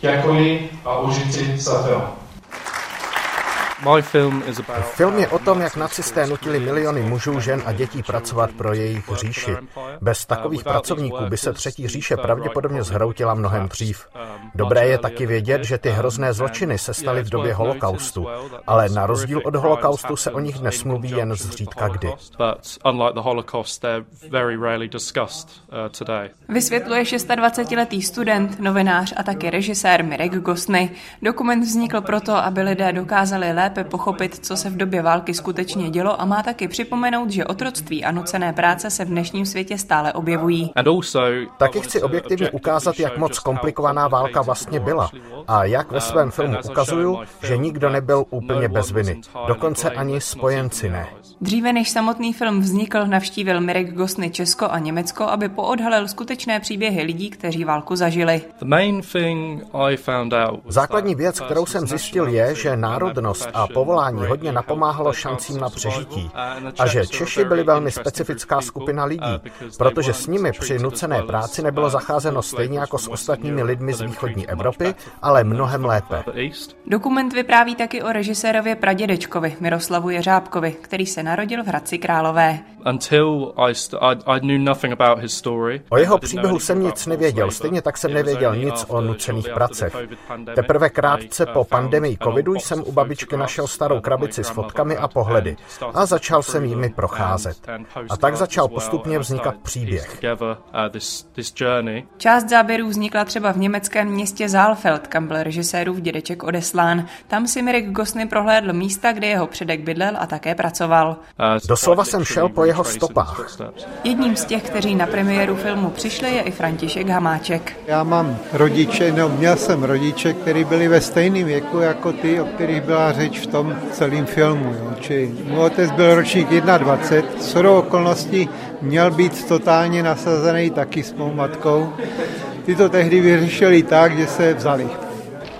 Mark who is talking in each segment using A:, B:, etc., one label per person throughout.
A: Děkuji a užijte za film.
B: Film je o tom, jak nacisté nutili miliony mužů, žen a dětí pracovat pro jejich říši. Bez takových pracovníků by se třetí říše pravděpodobně zhroutila mnohem dřív. Dobré je taky vědět, že ty hrozné zločiny se staly v době holokaustu, ale na rozdíl od holokaustu se o nich dnes mluví jen zřídka kdy.
C: Vysvětluje 26-letý student, novinář a také režisér Mirek Gostny. Dokument vznikl proto, aby lidé dokázali lépe lépe pochopit, co se v době války skutečně dělo a má taky připomenout, že otroctví a nucené práce se v dnešním světě stále objevují.
B: Taky chci objektivně ukázat, jak moc komplikovaná válka vlastně byla a jak ve svém filmu ukazuju, že nikdo nebyl úplně bez viny. Dokonce ani spojenci ne.
C: Dříve než samotný film vznikl, navštívil Mirek Gosny Česko a Německo, aby poodhalil skutečné příběhy lidí, kteří válku zažili.
B: Základní věc, kterou jsem zjistil, je, že národnost a povolání hodně napomáhalo šancím na přežití a že Češi byli velmi specifická skupina lidí, protože s nimi při nucené práci nebylo zacházeno stejně jako s ostatními lidmi z východní Evropy, ale mnohem lépe.
C: Dokument vypráví taky o režisérově pradědečkovi Miroslavu Jeřábkovi, který se narodil v Hradci Králové.
B: O jeho příběhu jsem nic nevěděl, stejně tak jsem nevěděl nic o nucených pracech. Teprve krátce po pandemii covidu jsem u babičky našel starou krabici s fotkami a pohledy a začal jsem jimi procházet. A tak začal postupně vznikat příběh.
C: Část záběrů vznikla třeba v německém městě Saalfeld, kam byl režisérův dědeček odeslán. Tam si Mirek Gosny prohlédl místa, kde jeho předek bydlel a také pracoval.
B: Doslova jsem šel po jeho stopách.
C: Jedním z těch, kteří na premiéru filmu přišli, je i František Hamáček.
D: Já mám rodiče, no měl jsem rodiče, kteří byli ve stejném věku jako ty, o kterých byla řeč v tom celém filmu. Jo. Či můj otec byl ročník 21, shodou okolností měl být totálně nasazený taky s mou matkou. Ty to tehdy vyřešili tak, že se vzali.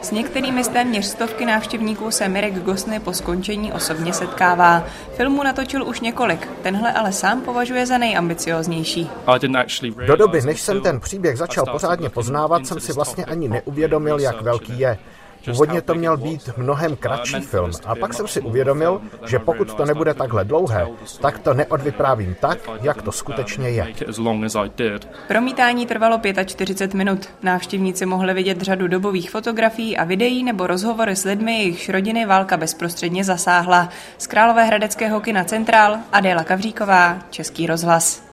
C: S některými z téměř stovky návštěvníků se Mirek Gosny po skončení osobně setkává. Filmu natočil už několik, tenhle ale sám považuje za nejambicioznější.
B: Do doby, než jsem ten příběh začal pořádně poznávat, jsem si vlastně ani neuvědomil, jak velký je. Původně to měl být mnohem kratší film a pak jsem si uvědomil, že pokud to nebude takhle dlouhé, tak to neodvyprávím tak, jak to skutečně je.
C: Promítání trvalo 45 minut. Návštěvníci mohli vidět řadu dobových fotografií a videí nebo rozhovory s lidmi, jejichž rodiny válka bezprostředně zasáhla. Z Královéhradeckého kina Centrál Adéla Kavříková, Český rozhlas.